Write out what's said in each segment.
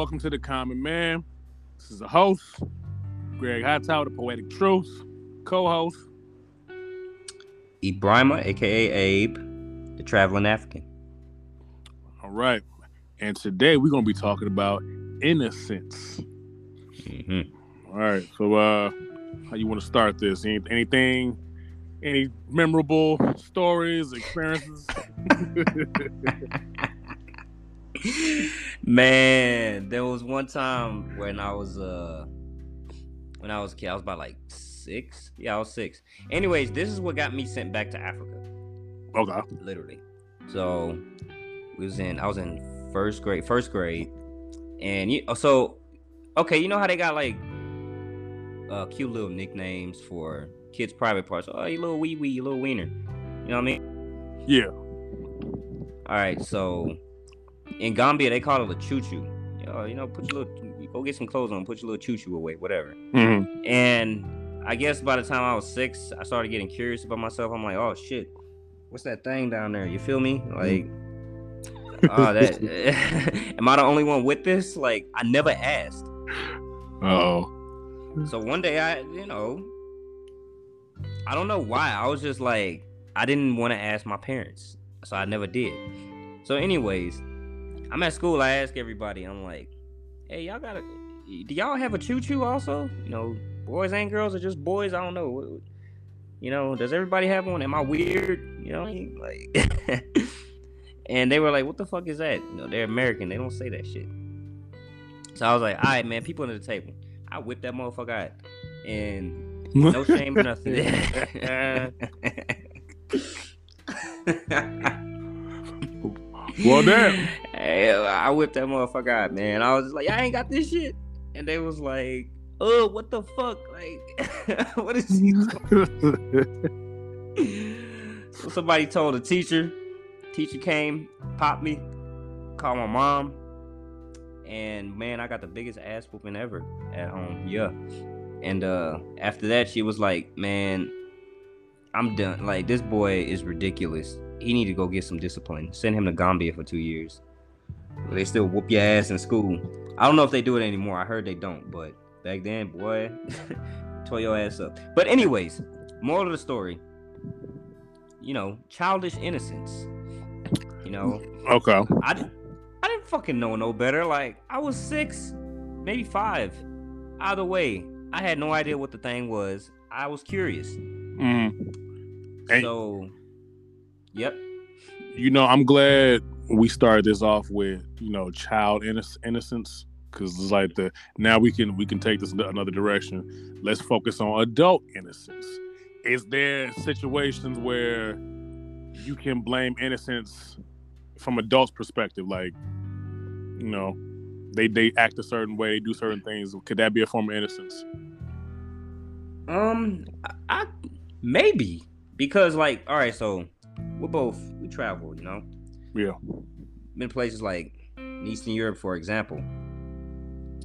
welcome to the Common Man. This is the host, Greg Hightower, the Poetic Truth, co-host. Ibrahima, aka Abe, the traveling African. All right. And today we're gonna be talking about innocence. Mm-hmm. All right. So uh how you want to start this? Any, anything any memorable stories, experiences? Man, there was one time when I was uh when I was a kid, I was about like six. Yeah, I was six. Anyways, this is what got me sent back to Africa. Okay. Literally. So we was in I was in first grade, first grade. And you so okay, you know how they got like uh cute little nicknames for kids' private parts. Oh, you little wee wee, you little wiener. You know what I mean? Yeah. All right, so in Gambia they call it a choo choo. Yo, you know, put your little go get some clothes on, put your little choo choo away, whatever. Mm-hmm. And I guess by the time I was six, I started getting curious about myself. I'm like, oh shit, what's that thing down there? You feel me? Like, oh, that. am I the only one with this? Like, I never asked. Oh. So one day, I, you know, I don't know why. I was just like, I didn't want to ask my parents, so I never did. So, anyways, I'm at school. I ask everybody. I'm like, hey, y'all got a? Do y'all have a choo choo also? You know, boys and girls or just boys? I don't know. You know, does everybody have one? Am I weird? You know, like. and they were like, "What the fuck is that?" You know, they're American. They don't say that shit. So I was like, "All right, man, people under the table." I whipped that motherfucker out, and no shame or nothing. well, damn. Hey, I whipped that motherfucker out, man. I was just like, I ain't got this shit, and they was like, oh, what the fuck? Like, what is he so somebody told a teacher. Teacher came, popped me, called my mom, and man, I got the biggest ass whooping ever at home. Yeah. And uh after that, she was like, "Man, I'm done. Like this boy is ridiculous. He need to go get some discipline. Send him to Gambia for two years. They still whoop your ass in school. I don't know if they do it anymore. I heard they don't, but back then, boy, tore your ass up. But anyways, moral of the story, you know, childish innocence. You know, Okay. I didn't, I didn't fucking know no better. Like I was six, maybe five. Either way, I had no idea what the thing was. I was curious. Mm. Hey. So, yep. You know, I'm glad we started this off with you know child innocence because it's like the now we can we can take this another direction. Let's focus on adult innocence. Is there situations where you can blame innocence from adults' perspective, like you know they they act a certain way, they do certain things? Could that be a form of innocence? Um, I, maybe because like, all right, so we're both we travel, you know, Yeah. In places like Eastern Europe, for example.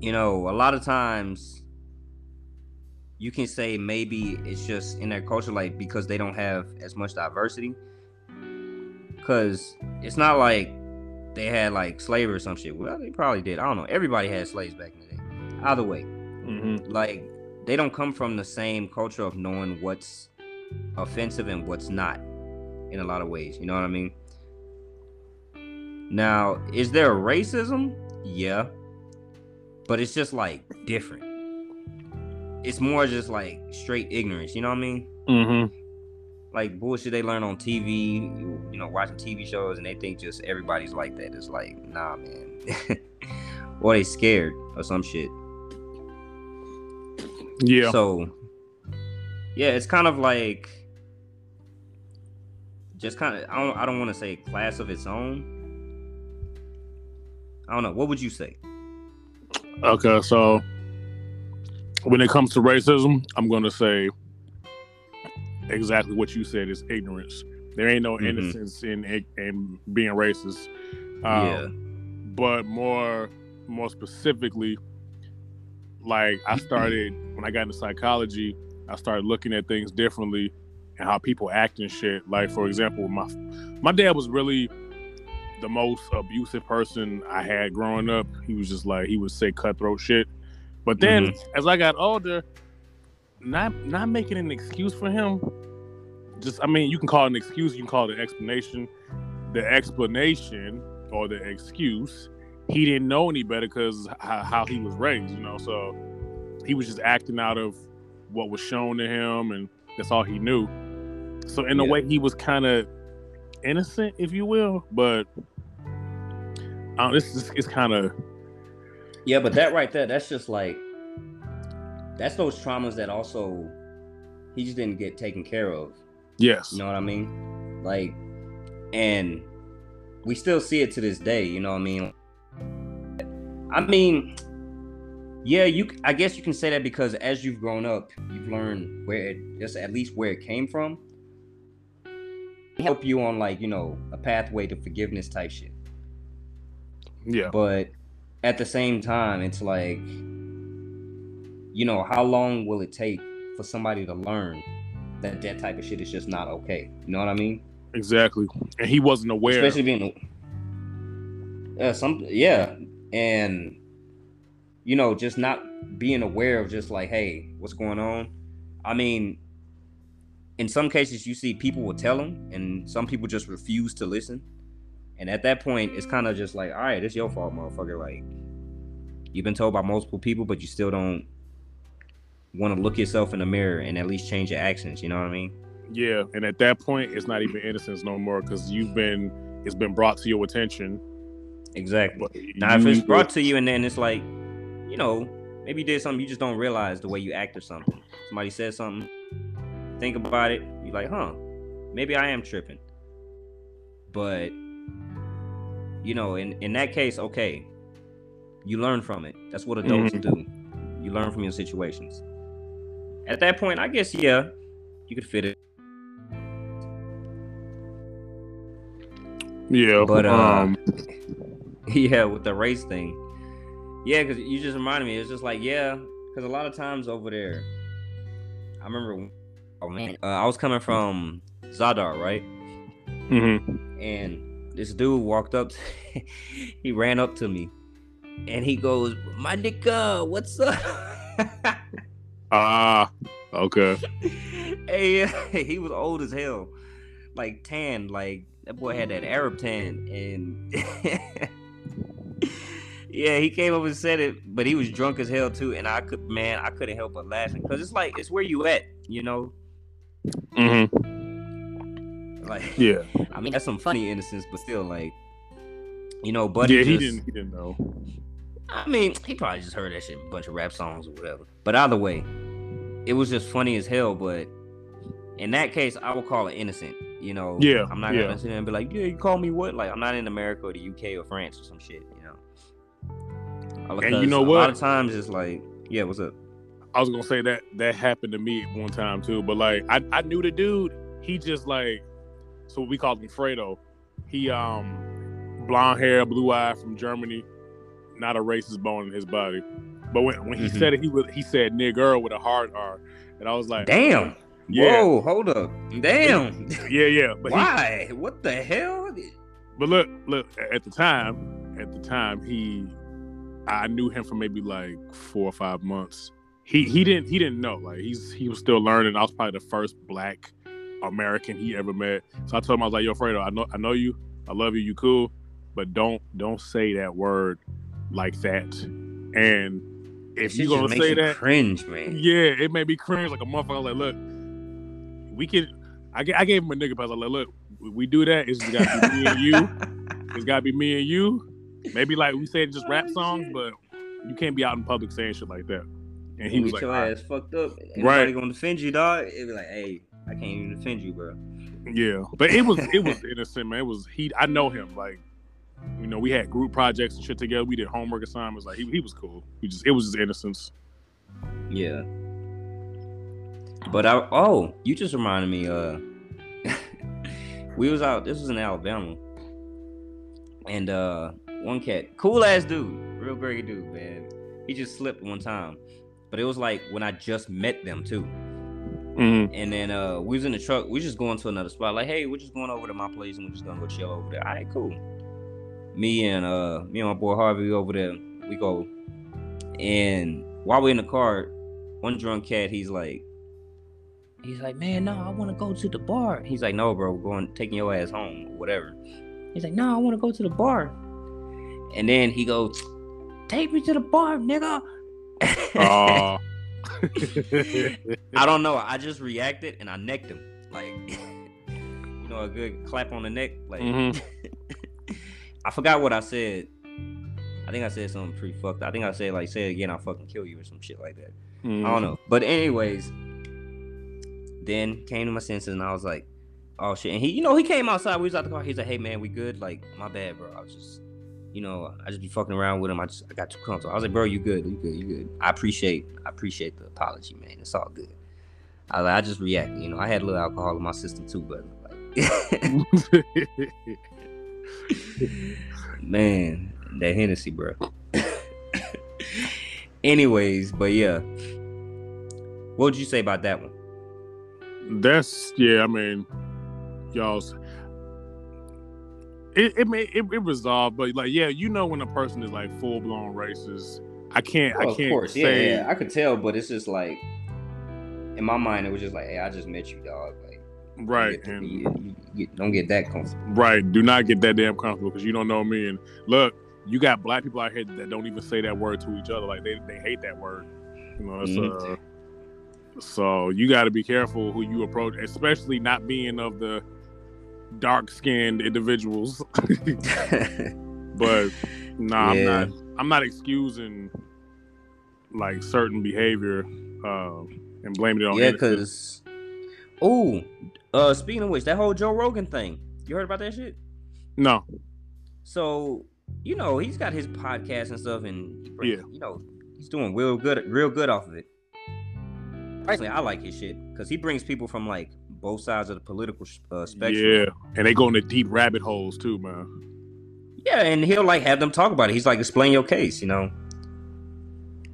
You know, a lot of times you can say maybe it's just in their culture, like because they don't have as much diversity. Because it's not like they had like slavery or some shit. Well, they probably did. I don't know. Everybody had slaves back in the day. Either way, Mm-hmm. like they don't come from the same culture of knowing what's offensive and what's not in a lot of ways you know what i mean now is there racism yeah but it's just like different it's more just like straight ignorance you know what i mean Mm-hmm. like bullshit they learn on tv you know watching tv shows and they think just everybody's like that it's like nah man or they scared or some shit Yeah. So, yeah, it's kind of like just kind of I don't I don't want to say class of its own. I don't know. What would you say? Okay, so when it comes to racism, I'm going to say exactly what you said is ignorance. There ain't no Mhm. innocence in in being racist. Um, yeah. But more more specifically, like I started when I got into psychology, I started looking at things differently and how people act and shit. Like for example, my my dad was really the most abusive person I had growing up. He was just like he would say cutthroat shit. But then Mm-hmm. as I got older, not not making an excuse for him. Just I mean, you can call it an excuse, you can call it an explanation. The explanation or the excuse, he didn't know any better because how, how he was raised, you know. So he was just acting out of what was shown to him, and that's all he knew. So in a way, he was kind of innocent, if you will. But uh, this is it's kind of Yeah, but that right there, that's just like that's those traumas that also he just didn't get taken care of. yes, You know what I mean? Like, and we still see it to this day. You know what I mean? I mean, yeah, you. I guess you can say that because as you've grown up, you've learned where it, just at least where it came from. Help you on like you know a pathway to forgiveness type shit. yeah, But at the same time, it's like, you know, how long will it take for somebody to learn that that type of shit is just not okay? You know what I mean? exactly. And he wasn't aware. Especially being, yeah, some, yeah, and you know, just not being aware of just like, hey, what's going on? I mean, in some cases, you see people will tell them, and some people just refuse to listen. And at that point, it's kind of just like, all right, it's your fault, motherfucker. Like, you've been told by multiple people, but you still don't want to look yourself in the mirror and at least change your actions. You know what I mean? Yeah, and at that point, it's not even innocence no more because you've been it's been brought to your attention. Exactly. But Now, if it's brought to you and then it's like, you know, maybe you did something you just don't realize the way you act or something. Somebody said something, think about it, you're like, huh, maybe I am tripping. But, you know, in, in that case, okay, you learn from it. That's what adults Mhm. do. You learn from your situations. At that point, I guess, yeah, you could fit it. yeah, But, uh, um, yeah, with the race thing. Yeah, because you just reminded me. It's just like, yeah, because a lot of times over there, I remember, oh man, uh, I was coming from Zadar, right? mhm. And this dude walked up, he ran up to me, and he goes, "My nigga, what's up?" ah, okay, hey, he was old as hell, like tan, like that boy had that Arab tan, and yeah, he came up and said it, but he was drunk as hell too, and I could, man, I couldn't help but laughing because it's like it's where you at, you know, hmm like yeah, I mean that's some funny innocence, but still like, you know, Buddy. yeah. He just- didn't, he didn't know. I mean, he probably just heard that shit, a bunch of rap songs or whatever. But either way, it was just funny as hell. But in that case, I would call it innocent. You know, Yeah, I'm not yeah. gonna sit there and be like, yeah, you call me what? Like, I'm not in America or the UK or France or some shit. You know. And you know what? a lot of times it's like, yeah, what's up? I was gonna say that that happened to me one time too, but like I, I knew the dude. He just like so we called him Fredo. He um blonde hair, blue eye from Germany, not a racist bone in his body. But when, when he Mhm. said it, he was he said nigger with a hard R, and I was like, Damn. yeah, Whoa, hold up. Damn. yeah, yeah. But he, Why? What the hell? but look, look. At the time, at the time, he, I knew him for maybe like four or five months. He he didn't he didn't know. Like he's he was still learning. I was probably the first black American he ever met. So I told him I was like, Yo, Fredo, I know I know you. I love you. You cool, but don't don't say that word like that. And if you just gonna say that, cringe, man. yeah, it made me cringe like a motherfucker. I was like, look, we could. I, I gave him a nigga pass. I was like, look, we- do that. It's gotta be me and you. It's gotta be me and you. Maybe like we said just rap Oh, songs, but you can't be out in public saying shit like that. And he was like, your "All right." ass fucked up. Anybody Right. gonna defend you, dog? It'd be like, hey, I can't even defend you, bro. yeah, but it was it was innocent, man. It was he. I know him. Like, you know, we had group projects and shit together. We did homework assignments. Like, he, he was cool. He just it was just innocence. Yeah. But I oh, you just reminded me, uh we was out this was in Alabama. And uh one cat, cool ass dude, real great dude, man. He just slipped one time. But it was like when I just met them too. Mm-hmm. And then uh we was in the truck, we just going to another spot, like, hey, we're just going over to my place and we're just gonna go chill over there. All right, cool. me and uh me and my boy Harvey over there. We go, and while we're in the car, one drunk cat, he's like, he's like, man, no, I want to go to the bar. He's like, no, bro, we're going taking your ass home or whatever. He's like, no, I want to go to the bar. And then he goes, take me to the bar, nigga. Oh. I don't know. I just reacted and I necked him. Like, you know, a good clap on the neck. Like, Mhm. I forgot what I said. I think I said something pretty fucked. I think I said like, say it again, I'll fucking kill you or some shit like that. I don't know. But anyways, then came to my senses and I was like, oh shit. And he, you know, he came outside. We was out the car. He's like, hey man, we good? Like, my bad, bro. I was just, you know, I just be fucking around with him. I just, I got too comfortable. I was like, bro, you good? You good? You good? I appreciate, I appreciate the apology, man. It's all good. I, I just reacted. You know, I had a little alcohol in my system too, but like, man, that Hennessy, bro. Anyways, but yeah. What would you say about that one? That's yeah. I mean, y'all's. It it may it, it resolved, but like yeah, you know when a person is like full blown racist. I can't I can't say yeah, I could tell, but it's just like in my mind, it was just like, hey, I just met you, dog. Like, right and you, you, you don't get that comfortable. right. Do not get that damn comfortable because you don't know me. And look, you got black people out here that don't even say that word to each other. Like they they hate that word. You know, Mhm. uh. So you got to be careful who you approach, especially not being of the dark skinned individuals. but nah, I'm not. I'm not excusing like certain behavior uh, and blaming it on yeah, because oh, uh, speaking of which, that whole Joe Rogan thing, you heard about that shit? no, So you know he's got his podcast and stuff, and brings, Yeah. you know he's doing real good, real good off of it. Personally, I like his shit because he brings people from like both sides of the political uh, spectrum. yeah, and they go into deep rabbit holes too, man. Yeah, and he'll like have them talk about it. He's like, explain your case, you know.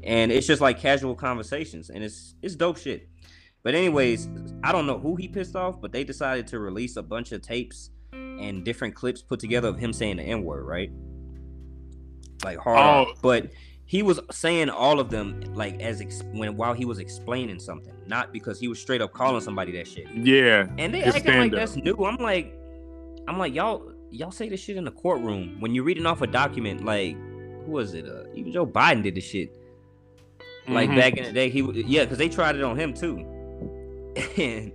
And it's just like casual conversations, and it's it's dope shit. But anyways, I don't know who he pissed off, but they decided to release a bunch of tapes and different clips put together of him saying the N word, right? Like hard, Oh. but he was saying all of them like as ex- when while he was explaining something, not because he was straight up calling somebody that shit. Yeah, And they acting like stand-up. that's new. I'm like, I'm like, y'all, y'all say this shit in the courtroom when you're reading off a document. Like, who was it? Uh, even Joe Biden did the shit. Like Mhm. back in the day, he yeah, because they tried it on him too. and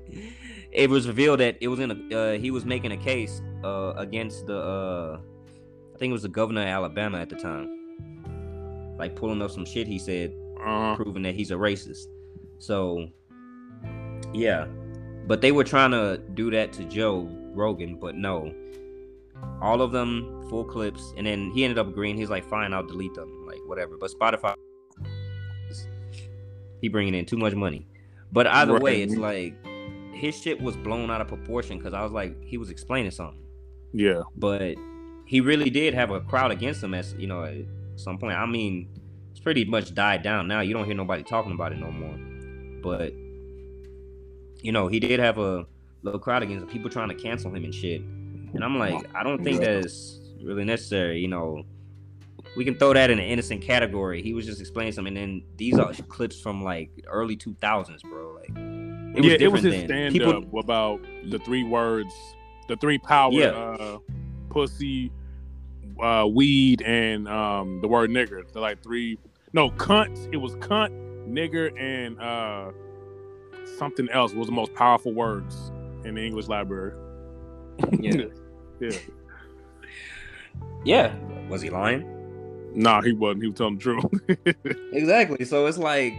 it was revealed that it was in a uh, he was making a case uh, against the uh, I think it was the governor of Alabama at the time, like pulling up some shit he said Uh-huh. proving that he's a racist. So, yeah, but they were trying to do that to Joe Rogan, but no. All of them full clips, and then he ended up agreeing. He's like, "Fine, I'll delete them, like whatever." But Spotify, he bringing in too much money. But either way, it's like his shit was blown out of proportion because I was like, he was explaining something Yeah, but he really did have a crowd against him as you know some point. I mean, it's pretty much died down now. You don't hear nobody talking about it no more. But you know, he did have a little crowd against people trying to cancel him and shit. And I'm like, I don't think that's really necessary. You know, we can throw that in an innocent category. He was just explaining something, and then these are clips from like early 2000s, bro. Like, it was yeah, it was his stand People- up about the three words, the three power, Yeah. uh, pussy, uh, weed, and um, the word nigger. They're like three, no, cunt. It was cunt, nigger, and uh, something else was the most powerful words in the English library. Yeah. yeah. Yeah. Was he lying? Nah, he wasn't. He was telling the truth. Exactly. So it's like,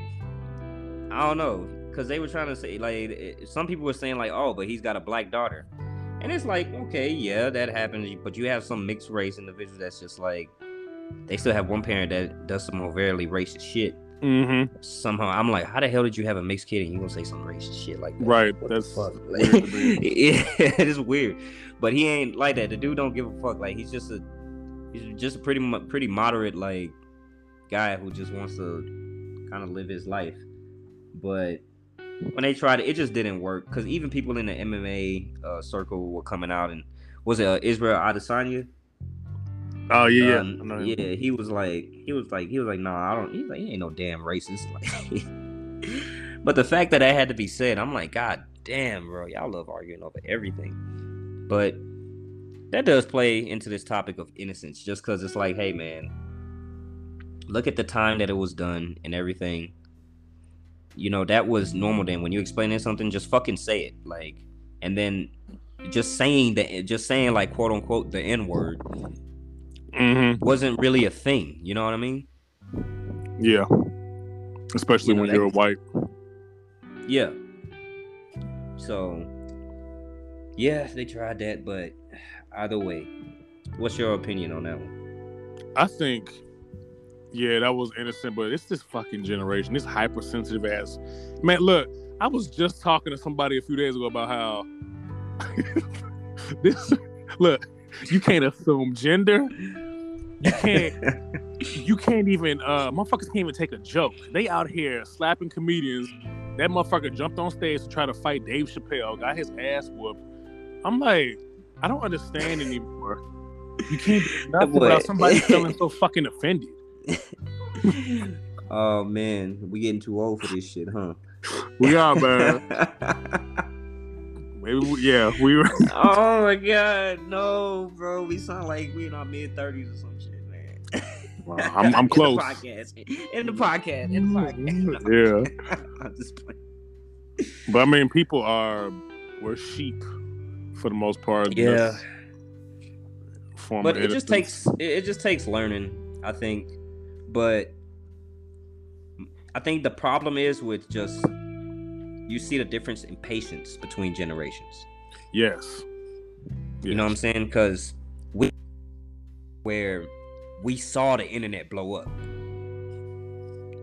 I don't know, because they were trying to say like some people were saying like, oh, but he's got a black daughter, and it's like, okay, yeah, that happens, but you have some mixed race individuals that's just like, they still have one parent that does some overtly racist shit. mm-hmm. Somehow, I'm like, how the hell did you have a mixed kid and you gonna say some racist shit like that? Right. What That's fuck? to yeah, it is weird, but he ain't like that. The dude don't give a fuck. Like he's just a, he's just a pretty pretty moderate like guy who just wants to kind of live his life. But when they tried it, it just didn't work because even people in the MMA uh, circle were coming out and was it uh, Israel Adesanya? Oh yeah, yeah. Um, him. yeah, he was like, he was like, he was like, nah, I don't. He's like, he ain't no damn racist. Like, but the fact that that had to be said, I'm like, God damn, bro, y'all love arguing over everything. But that does play into this topic of innocence, just because it's like, hey, man, look at the time that it was done and everything. You know, that was normal then. When you explaining something, just fucking say it, like, and then just saying that, just saying like quote unquote the n word Mm-hmm. wasn't really a thing. You know what I mean? Yeah. Especially You know, when that- you're white. Yeah. So, yeah, they tried that, but either way, what's your opinion on that one? I think, yeah, that was innocent, but it's this fucking generation, this hypersensitive ass man. Look, I was just talking to somebody a few days ago about how this. Look, you can't assume gender. You can't. you can't even. Uh, motherfuckers can't even take a joke. They out here slapping comedians. That motherfucker jumped on stage to try to fight Dave Chappelle, got his ass whooped. I'm like, I don't understand anymore. You can't do nothing without somebody feeling so fucking offended. oh man, we getting too old for this shit, huh? We are, man. Maybe, we, yeah, we were. oh my god, no, bro. We sound like we in our mid thirties or some shit, man. Well, I'm- I'm close. In the podcast, in the podcast, in the podcast. Yeah, I'm just playing. but I mean, people are we're sheep for the most part. Yeah. But it just takes it, it just takes learning i think but i think the problem is with just you see the difference in patience between generations. Yes. you know what i'm saying? Because we where we saw the internet blow up.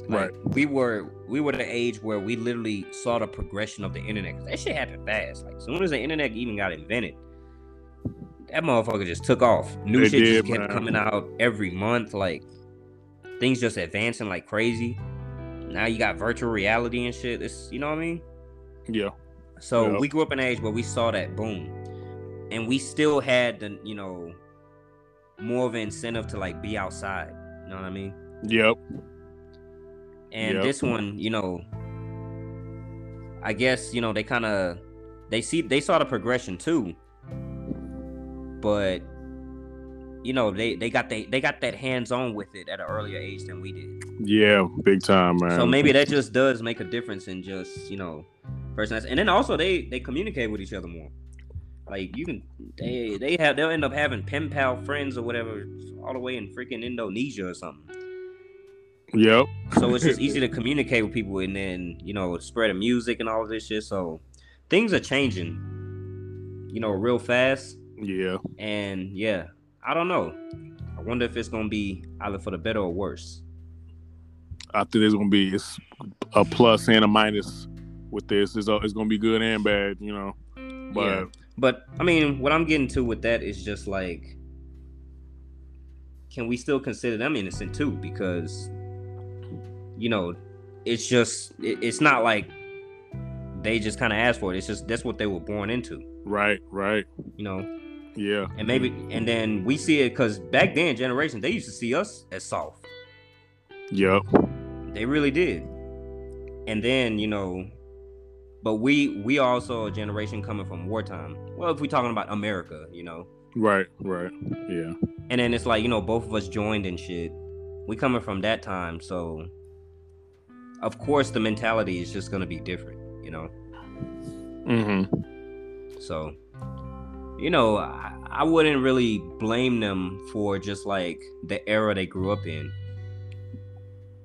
Like, we were we were the age where we literally saw the progression of the internet 'cause that shit happened fast. Like as soon as the internet even got invented that motherfucker just took off. New It shit did, just kept man. coming out every month like things just advancing like crazy now you got virtual reality and shit it's you know what i mean Yeah. so Yep. we grew up in an age where we saw that boom and we still had the you know more of an incentive to like be outside you know what i mean Yep. and Yep. this one, you know, I guess you know they kind of they see they saw the progression too, but you know they they got they they got that hands on with it at an earlier age than we did. Yeah. Big time, man. So maybe that just does make a difference in just you know person. And then also they they communicate with each other more. Like you can they they have they'll end up having pen pal friends or whatever all the way in freaking Indonesia or something. Yep. So it's just easy to communicate with people and then, you know, spread the music and all of this shit. So things are changing, you know, real fast. Yeah. And yeah, I don't know. I wonder if it's gonna be either for the better or worse. I think there's gonna be it's a plus and a minus with this. It's, it's gonna be good and bad, you know. But Yeah. But I mean, what I'm getting to with that is just like can we still consider them innocent too? Because you know, it's just it, it's not like they just kind of asked for it. It's just that's what they were born into, right, right. you know. Yeah. and maybe and then we see it because back then generation they used to see us as soft Yep. they really did and then you know but we we also a generation coming from wartime well if we're talking about america you know Right, right. Yeah. and then it's like you know both of us joined and shit we coming from that time so of course the mentality is just gonna be different you know Mm-hmm. So, you know, I, I wouldn't really blame them for just like the era they grew up in.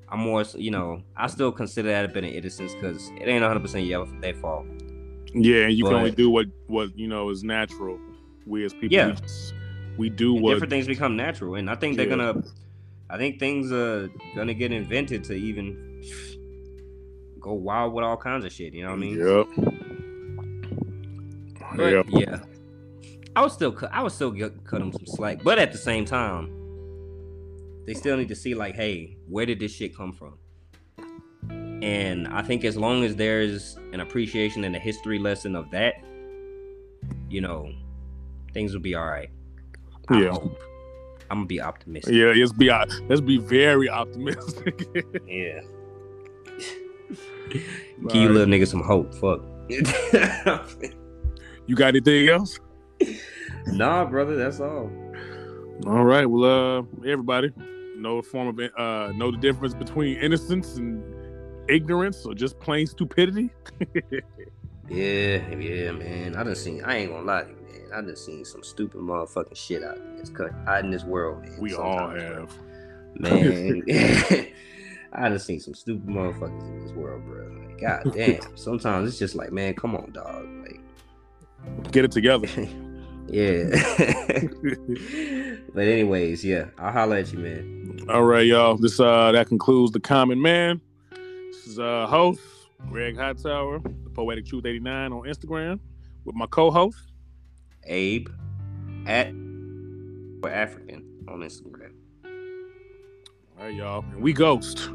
I'm more, you know, I still consider that a bit of innocence because it ain't 100 percent their fault. Yeah, and you can only do what what you know is natural. We as people, Yeah. we, just- we do what. different things become natural, and I think they're Yeah. gonna, I think things are gonna get invented to even go wild with all kinds of shit. You know what I mean? Yep. But, Yep. yeah. I would still cut. I would still get, cut them some slack, but at the same time, they still need to see like, hey, where did this shit come from? And I think as long as there's an appreciation and a history lesson of that, you know, things will be all right. I Yeah. hope. I'm gonna be optimistic. Yeah, let's be let's be very optimistic. Yeah. Give you little niggas some hope. Fuck. You got anything else? Nah, brother, that's all. All right. Well, uh, everybody, know the form of uh, know the difference between innocence and ignorance, or just plain stupidity. Yeah, yeah, man. I done seen. I ain't gonna lie to you, man. I done seen some stupid motherfucking shit out in this cut, out in this world, man. We all sometimes, have. man. I done seen some stupid motherfuckers in this world, bro. Like, god damn. Sometimes it's just like, man, come on, dog. Like, Get it together. Yeah. but anyways, yeah, I'll holler at you, man. All right, y'all. This uh that concludes the common man. This is uh host Greg Hightower, the Poetic Truth 89 on Instagram, with my co-host. Abe at African on Instagram. All right, y'all. And we ghost.